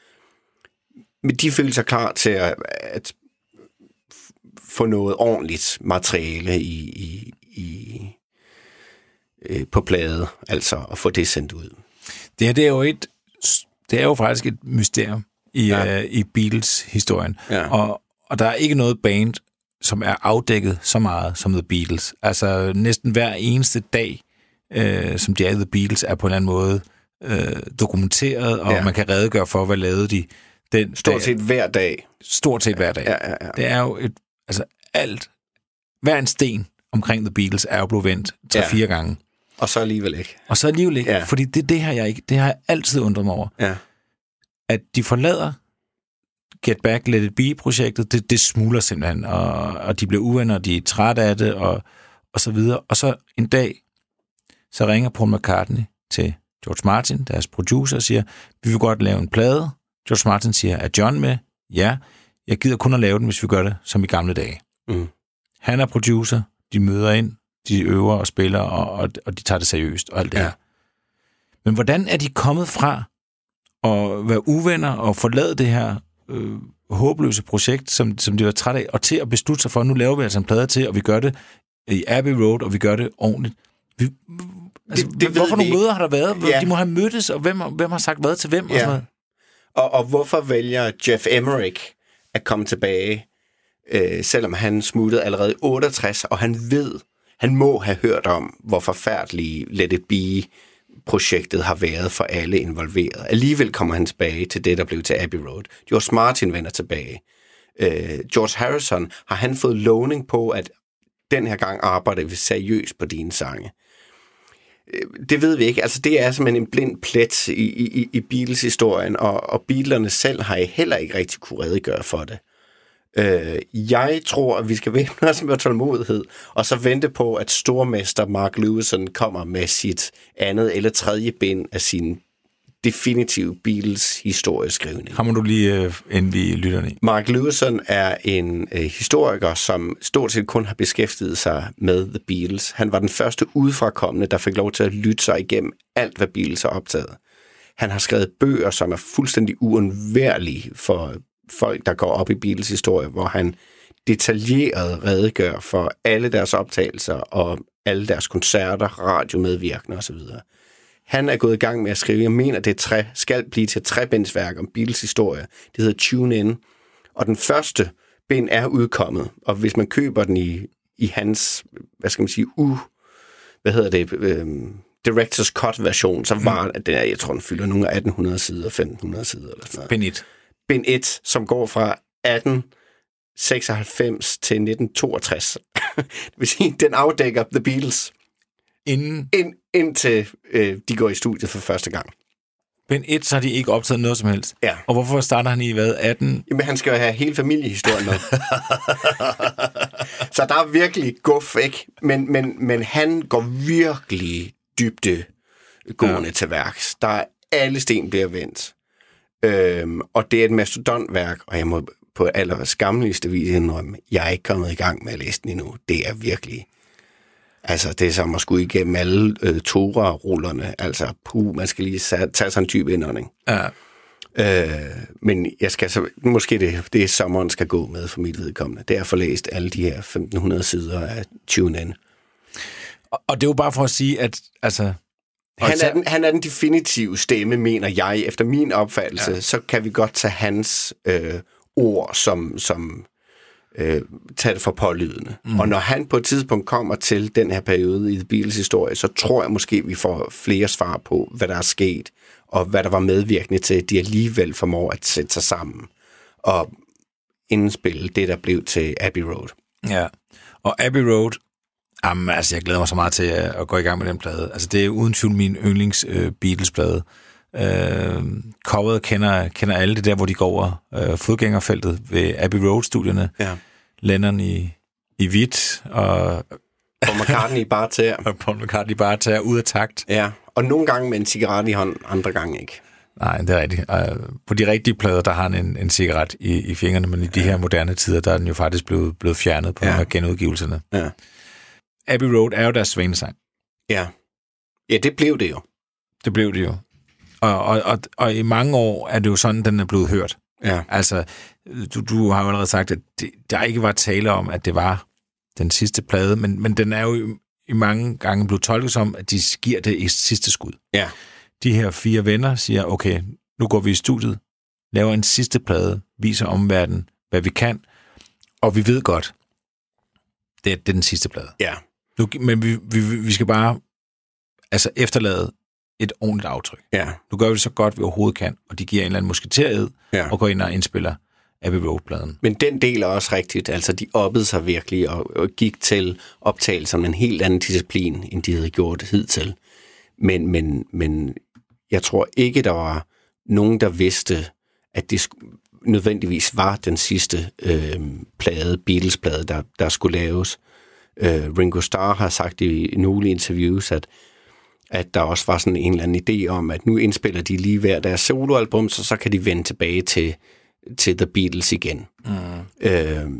Men de føler sig klar til at, at få noget ordentligt materiale i, i, i, øh, på plade, altså at få det sendt ud. Det her det er jo et, det er jo faktisk et mysterium i, Ja. uh, i Beatles-historien. Ja. Og, og der er ikke noget band, som er afdækket så meget som The Beatles. Altså næsten hver eneste dag, øh, som de er i The Beatles, er på en eller anden måde øh, dokumenteret, og Ja. man kan redegøre for, hvad lavede de den Stort dag- set hver dag. stort set hver dag. Ja, ja, ja. Det er jo et, altså alt, hver en sten omkring The Beatles er jo blevet vendt tre-fire Ja. gange. Og så alligevel ikke. Og så alligevel ikke, Ja. fordi det, det, har jeg ikke, det har jeg altid undret mig over. Ja. At de forlader Get Back, Let It Be-projektet, det, det smuler simpelthen, og, og de bliver uvenner, og de er trætte af det, og, og så videre. Og så en dag, så ringer Paul McCartney til George Martin, deres producer, og siger, vi vil godt lave en plade. George Martin siger, er John med? Ja. Jeg gider kun at lave den, hvis vi gør det som i gamle dage. Mm. Han er producer, de møder ind, de øver og spiller, og, og, og de tager det seriøst og alt det Ja. her. Men hvordan er de kommet fra at være uvenner og forlade det her øh, håbløse projekt, som, som de var trætte af, og til at beslutte sig for, at nu laver vi altså en plade til, og vi gør det i Abbey Road, og vi gør det ordentligt. Vi, altså, Det- det, hvorfor nogle møder har der været? Ja. De må have mødtes, og hvem, hvem har sagt hvad til hvem? Og Ja. sådan noget. Og, og hvorfor vælger Jeff Emmerich at komme tilbage, øh, selvom han smuttede allerede i 68, og han ved, han må have hørt om, hvor forfærdelige Let It Be projektet har været for alle involveret. Alligevel kommer han tilbage til det, der blev til Abbey Road. George Martin vender tilbage. Øh, George Harrison, har han fået lovning på, at den her gang arbejder vi seriøst på dine sange? Øh, Det ved vi ikke. Altså, det er simpelthen en blind plet i, i, i Beatles-historien, og, og Beatlerne selv har I heller ikke rigtig kunne redegøre for det. Øh, jeg tror, at vi skal væbne os med tålmodighed, og så vente på, at stormester Mark Lewison kommer med sit andet eller tredje bind af sin definitive Beatles historieskrivning. Kommer du lige, øh, inden vi lytter i? Mark Lewison er en øh, historiker, som stort set kun har beskæftiget sig med The Beatles. Han var den første udefrakommende, der fik lov til at lytte sig igennem alt, hvad Beatles har optaget. Han har skrevet bøger, som er fuldstændig uundværlige for folk, der går op i Beatles historie, hvor han detaljeret redegør for alle deres optagelser og alle deres koncerter, radiomedvirkende osv. Han er gået i gang med at skrive, jeg mener, det tre, skal blive til et trebindsværk om Beatles historie. Det hedder Tune In. Og den første bind er udkommet, og hvis man køber den i, i hans, hvad skal man sige, u, hvad hedder det, øhm, Directors Cut version, så var mm. den, jeg tror, den fylder nogle af 1800 sider, 1500 sider eller sådan noget. Bind 1. Bind 1, som går fra 1896 til 1962. det vil sige, den afdækker The Beatles, Inden ind, indtil øh, de går i studiet for første gang. bind 1, så har de ikke optaget noget som helst. Ja. Og hvorfor starter han i hvad? 18? Jamen, han skal jo have hele familiehistorien med. så der er virkelig guf, ikke? Men, men, men han går virkelig dybde gående ja. til værks. Der er alle sten bliver vendt. Øhm, og det er et mastodontværk, og jeg må på aller skammeligste vis indrømme, jeg er ikke kommet i gang med at læse den endnu. Det er virkelig... Altså, det er som at skulle igennem alle øh, Tora-rullerne. Altså, puh, man skal lige tage sig en dyb indånding. Ja. Øh, men jeg skal så, måske det, det er sommeren skal gå med for mit vedkommende. Det er at få læst alle de her 1500 sider af Tune In. Og, og det er jo bare for at sige, at altså... Han er, den, han er den definitive stemme, mener jeg. Efter min opfattelse, ja. så kan vi godt tage hans øh, ord som, som øh, tage det for pålydende. Mm. Og når han på et tidspunkt kommer til den her periode i The Beatles historie, så tror jeg måske, vi får flere svar på, hvad der er sket, og hvad der var medvirkende til, at de alligevel formår at sætte sig sammen og indspille det, der blev til Abbey Road. Ja, og Abbey Road, jamen, altså, jeg glæder mig så meget til at, at gå i gang med den plade. Altså, det er uden tvivl min yndlings øh, Beatles-plade. Øh, coveret kender, kender alle det der, hvor de går over øh, fodgængerfeltet ved Abbey Road-studierne. Ja. Lennon i, i hvidt, og, Og McCartney bare til og Paul McCartney bare tager ud af takt. Ja, og nogle gange med en cigaret i hånden, andre gange ikke. Nej, det er rigtigt. Uh, på de rigtige plader, der har han en, en cigaret i, i fingrene, men i de her moderne tider, der er den jo faktisk blevet, blevet fjernet på Ja. ja. nogle af genudgivelserne. Ja. Abbey Road er jo deres svanesang. Ja. Ja, det blev det jo. Det blev det jo. Og, og, og, og i mange år er det jo sådan, den er blevet hørt. Ja. Altså, du, du har jo allerede sagt, at det, der ikke var tale om, at det var den sidste plade, men, men den er jo i, i mange gange blevet tolket som, at de giver det et sidste skud. Ja. De her fire venner siger, okay, nu går vi i studiet, laver en sidste plade, viser omverdenen, hvad vi kan, og vi ved godt, det er den sidste plade. Ja. Nu, men vi, vi, vi skal bare altså efterlade et ordentligt aftryk. Ja. Nu gør vi det så godt, vi overhovedet kan, og de giver en eller anden musketeriet, Ja. og går ind og indspiller Abbey Road-pladen. Men den del er også rigtigt. Altså, de oppede sig virkelig og, og gik til optagelser med en helt anden disciplin, end de havde gjort hidtil. Men, men, men jeg tror ikke, der var nogen, der vidste, at det nødvendigvis var den sidste øh, plade, Beatles-plade, der, der skulle laves. Øh, Ringo Starr har sagt i nogle interviews, at at der også var sådan en eller anden idé om, at nu indspiller de lige hver deres soloalbum, så så kan de vende tilbage til, til The Beatles igen. Mm. Øh,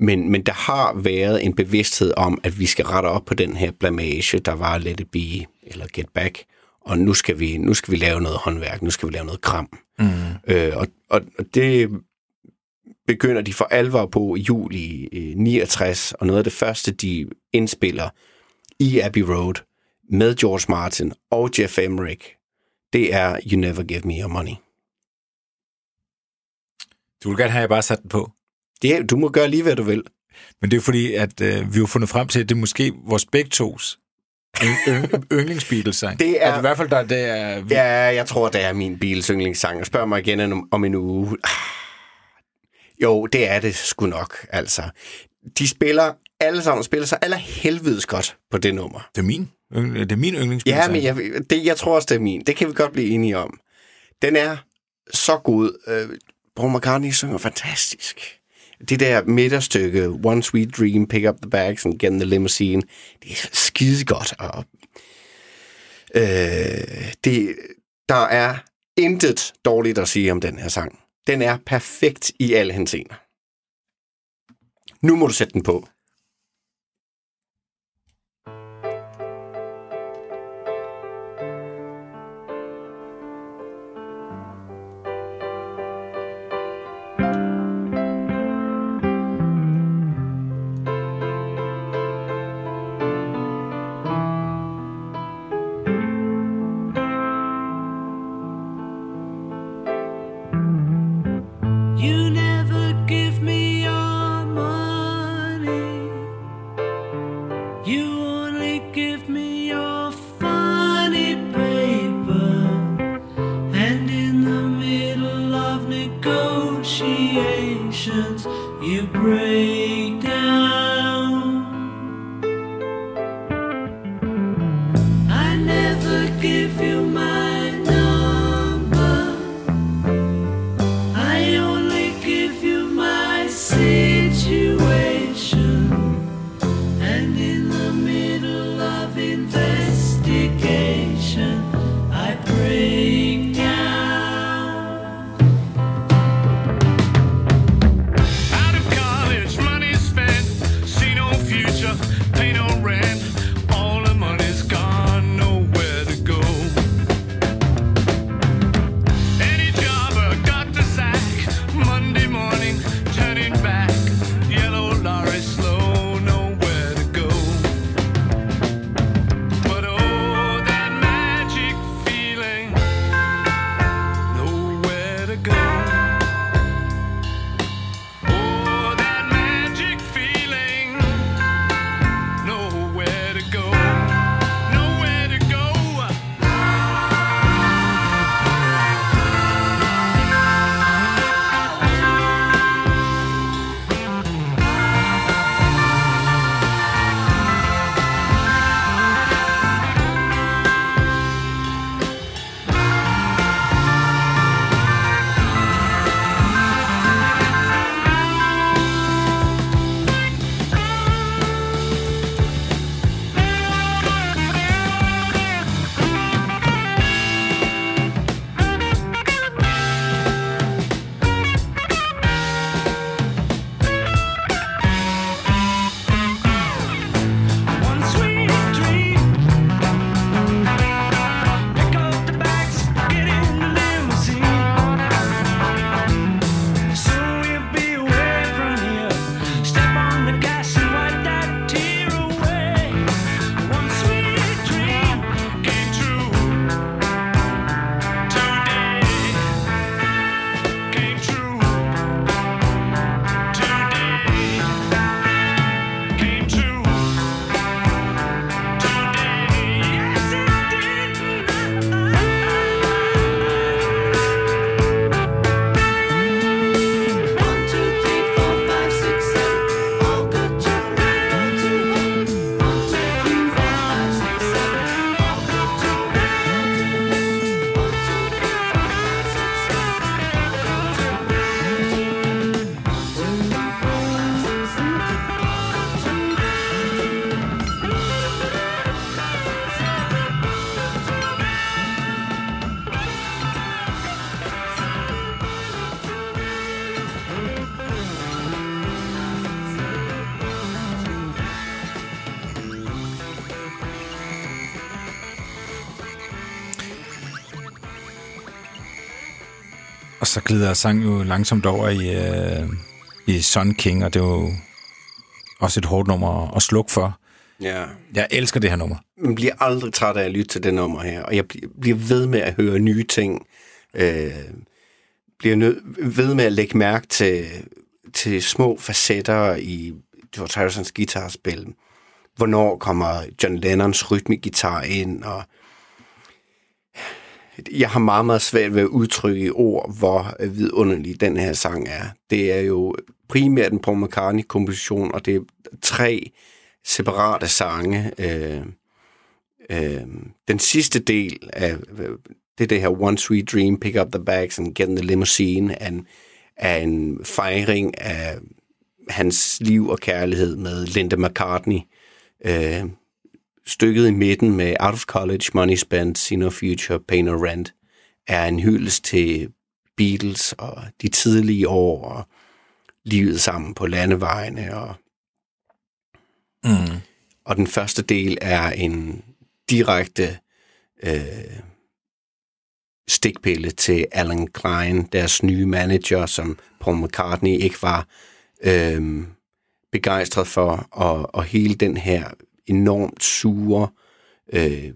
men, men der har været en bevidsthed om, at vi skal rette op på den her blamage, der var Let It Be, eller Get Back, og nu skal vi, nu skal vi lave noget håndværk, nu skal vi lave noget kram. Mm. Øh, og, og, og det begynder de for alvor på i juli øh, 69, og noget af det første, de indspiller i Abbey Road med George Martin og Jeff Emerick, det er You Never Give Me Your Money. Du vil gerne have, at jeg bare sat den på. Det, er- du må gøre lige, hvad du vil. Men det er fordi, at øh, vi har fundet frem til, at det er måske vores begge tos yndlingsbeatles-sang. Det er- At I hvert fald, der, det er... Ja, jeg tror, det er min Beatles yndlingssang. Spørg mig igen om, om en uge. Jo, det er det sgu nok, altså. De spiller, alle sammen spiller sig aller helvedes godt på det nummer. Det er min, det er min Ja, yndlingsbeatles men jeg, det, jeg tror også, det er min. Det kan vi godt blive enige om. Den er så god. Øh, Paul McCartney synger fantastisk. Det der midterstykke, One Sweet Dream, Pick Up the Bags and Get in the Limousine, det er skide godt. Og, øh, det, der er intet dårligt at sige om den her sang. Den er perfekt i alle henseender. Nu må du sætte den på. Glider sangen jo langsomt over i, øh, i Sun King, og det er jo også et hårdt nummer at slukke for. Ja. Jeg elsker det her nummer. Man bliver aldrig træt af at lytte til det nummer her, og jeg bl- bliver ved med at høre nye ting. Øh, bliver nød, ved med at lægge mærke til, til små facetter i George Harrisons guitarspil. Hvornår kommer John Lennons rytmegitar ind, og jeg har meget, meget svært ved at udtrykke i ord, hvor vidunderlig den her sang er. Det er jo primært en Paul McCartney-komposition, og det er tre separate sange. Øh, øh, den sidste del af øh, det er det her One Sweet Dream, Pick Up the Bags and Get in the Limousine, er en, er en fejring af hans liv og kærlighed med Linda McCartney. Øh, stykket i midten med Out of College, Money Spent, See No Future, Pay No Rent, er en hyldest til Beatles og de tidlige år og livet sammen på landevejene. Og, Mm. og den første del er en direkte øh, stikpille til Alan Klein, deres nye manager, som Paul McCartney ikke var øh, begejstret for, og, og hele den her enormt sure øh,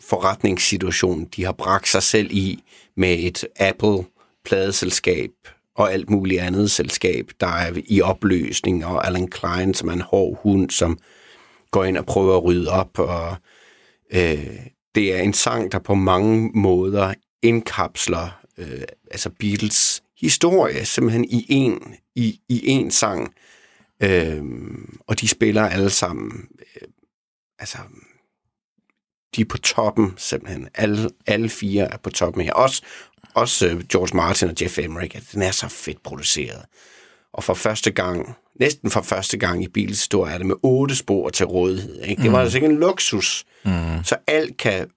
forretningssituation, de har bragt sig selv i med et Apple-pladeselskab og alt muligt andet selskab, der er i opløsning, og Alan Klein, som er en hård hund, som går ind og prøver at rydde op, og øh, det er en sang, der på mange måder indkapsler øh, altså Beatles historie simpelthen i en, i, i en sang. Øh, og de spiller alle sammen, øh, altså, de er på toppen simpelthen. Alle, alle fire er på toppen her. Også, også øh, George Martin og Jeff Emmerich, at den er så fedt produceret. Og for første gang, næsten for første gang i Beatles historie, er det med otte spor til rådighed. Ikke? Det var altså ikke en luksus. Mm. Så alt kan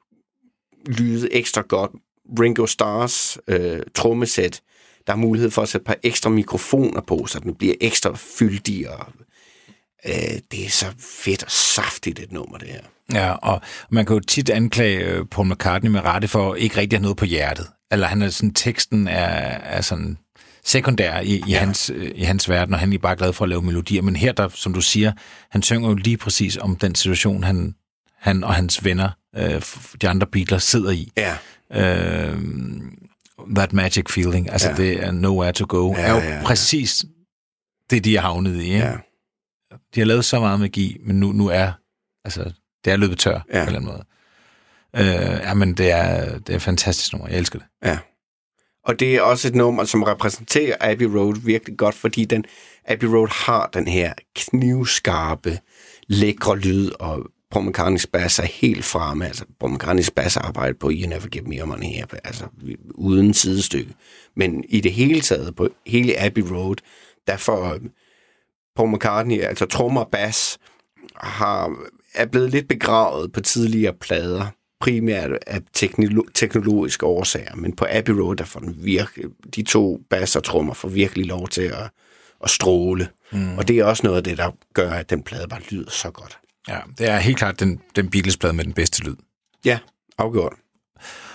lyde ekstra godt. Ringo Stars øh, trommesæt, der er mulighed for at sætte et par ekstra mikrofoner på, så den bliver ekstra fyldig, og øh, det er så fedt og saftigt et nummer, det her. Ja, og man kan jo tit anklage øh, Paul McCartney med rette for ikke rigtig at have noget på hjertet. Eller han er sådan, teksten er, er sådan sekundær i, i, ja. hans, øh, i hans verden, og han er bare glad for at lave melodier. Men her, der, som du siger, han synger jo lige præcis om den situation, han, han og hans venner, øh, de andre Beatles, sidder i. Ja, Øh, that magic feeling, altså ja. Det er nowhere to go, Ja, er jo ja, ja. præcis det, de er havnet i. Ikke? ja. De har lavet så meget magi, men nu, nu er altså, det er løbet tør ja. på en eller anden måde. Øh, ja, men det er, det er et fantastisk nummer. Jeg elsker det. Ja. Og det er også et nummer, som repræsenterer Abbey Road virkelig godt, fordi den Abbey Road har den her knivskarpe, lækre lyd, og Paul McCartney's bass er helt fremme. Altså, Paul McCartney's bass arbejde på You Never Give Me Your Money her, altså uden sidestykke. Men i det hele taget, på hele Abbey Road, der får Paul McCartney, altså trommer og bass, har, er blevet lidt begravet på tidligere plader, primært af teknolo- teknologiske årsager, men på Abbey Road, der får den virkelig, de to bass og trommer får virkelig lov til at, at stråle. Mm. Og det er også noget af det, der gør, at den plade bare lyder så godt. Ja, det er helt klart den, den Beatles-plade med den bedste lyd. Ja, afgjort.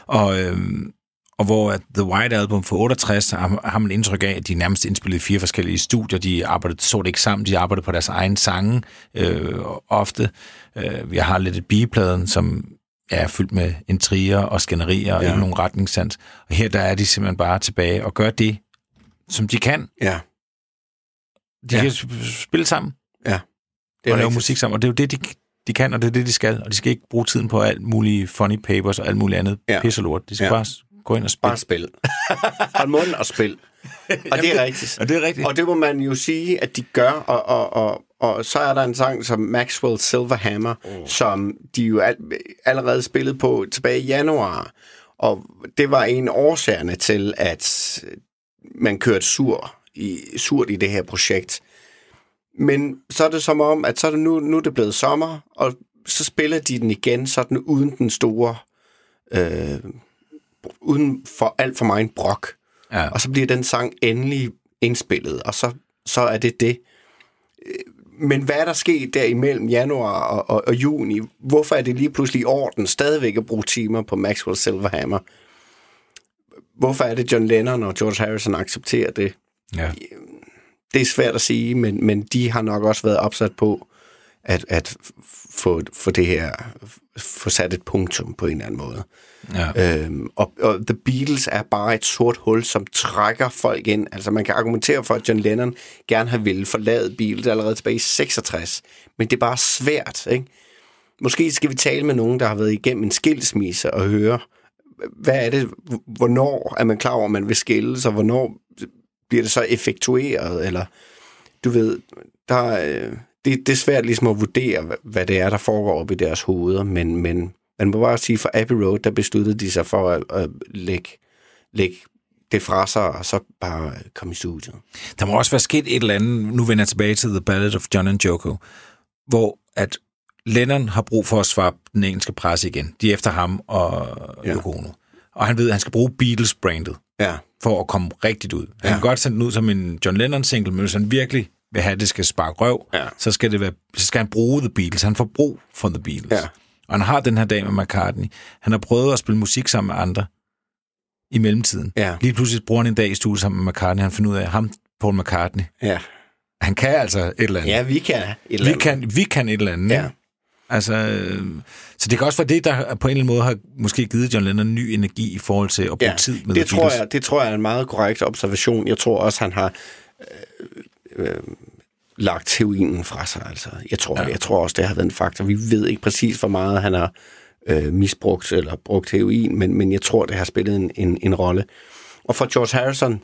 Og, øhm, og hvor at The White Album for 68 har, har man indtryk af, at de nærmest indspillede fire forskellige studier. De arbejdede så det ikke sammen, de arbejdede på deres egen sange øh, ofte. Øh, vi har lidt et bigepladen, som er fyldt med intriger og skænderier og Ja. ikke nogen retningssans. Og her der er de simpelthen bare tilbage og gør det, som de kan. Ja, De Ja. ja. kan sp- spille sammen det og lave musik sammen, og det er jo det, de, de kan, og det er det, de skal. Og de skal ikke bruge tiden på alt muligt funny papers og alt muligt andet Ja. pis og lort. De skal Ja. bare gå ind og spille. Bare spil. Hold munden og spil. Og det er rigtigt. Og det er rigtigt. Og det må man jo sige, at de gør, og, og, og, og så er der en sang som Maxwell Silverhammer, oh. som de jo al, allerede spillede på tilbage i januar. Og det var en årsagerne til, at man kørte sur i, surt i det her projekt. Men så er det som om, at så er det nu, nu er det blevet sommer, og så spiller de den igen, sådan uden den store, øh, uden for alt for meget brok. Ja. Og så bliver den sang endelig indspillet, og så, så er det det. Men hvad er der sket der imellem januar og, og, og juni? Hvorfor er det lige pludselig i orden stadigvæk at bruge timer på Maxwell Silverhammer? hvorfor er det John Lennon og George Harrison accepterer det? Ja. Det er svært at sige, men, men de har nok også været opsat på at, at få, få det her, få sat et punktum på en eller anden måde. ja. Øhm, og, og The Beatles er bare et sort hul, som trækker folk ind. Altså man kan argumentere for, at John Lennon gerne har ville forlade Beatles allerede tilbage i 66, men det er bare svært, ikke? Måske skal vi tale med nogen, der har været igennem en skilsmisse og høre, hvad er det, hvornår er man klar over, at man vil skilles, og hvornår bliver det så effektueret, eller du ved, der, er, det, det er svært ligesom at vurdere, hvad- hvad det er, der foregår op i deres hoveder, men, men man må bare sige, for Abbey Road, der besluttede de sig for at, at lægge, lægge det fra sig, og så bare komme i studiet. Der må også være sket et eller andet, nu vender jeg tilbage til The Ballad of John and Joko, hvor at Lennon har brug for at svare den engelske presse igen. De er efter ham og Ja. Yoko Ono. Og han ved, at han skal bruge Beatles-brandet Ja, for at komme rigtigt ud. Han Ja. kan godt sende den ud som en John Lennon-single, men hvis han virkelig vil have, at det skal sparke røv, Ja. så, skal det være, så skal han bruge The Beatles. Han får brug for The Beatles. Ja. Og han har den her dag med McCartney. Han har prøvet at spille musik sammen med andre i mellemtiden. Ja. Lige pludselig bruger han en dag i studiet sammen med McCartney. Han finder ud af, ham, Paul McCartney, ja. han kan altså et eller andet. Ja, vi kan et eller vi, andet. kan, vi kan et eller andet. Ja. ikke? Altså, øh, så det kan også være det, der på en eller anden måde har måske givet John Lennon ny energi i forhold til at bruge Ja, tid med det tror, Beatles. jeg, det tror jeg er en meget korrekt observation. Jeg tror også, han har øh, øh, lagt heroinen fra sig. Altså, jeg, tror, ja. jeg tror også, det har været en faktor. Vi ved ikke præcis, hvor meget han har øh, misbrugt eller brugt heroin, men, men jeg tror, det har spillet en, en, en rolle. Og for George Harrison,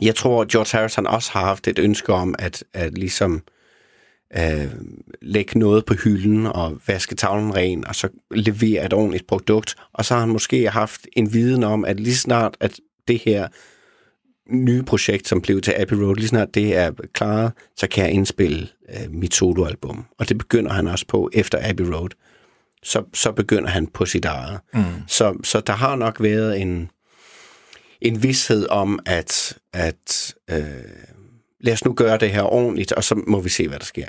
jeg tror, George Harrison også har haft et ønske om at, at ligesom øh, lægge noget på hylden og vaske tavlen ren, og så levere et ordentligt produkt. Og så har han måske haft en viden om, at lige snart at det her nye projekt, som blev til Abbey Road, lige snart det er klaret, så kan jeg indspille øh, mit soloalbum. Og det begynder han også på efter Abbey Road. Så, så begynder han på sit eget. Mm. Så, så der har nok været en, en vidshed om, at, at øh, lad os nu gøre det her ordentligt, og så må vi se, hvad der sker.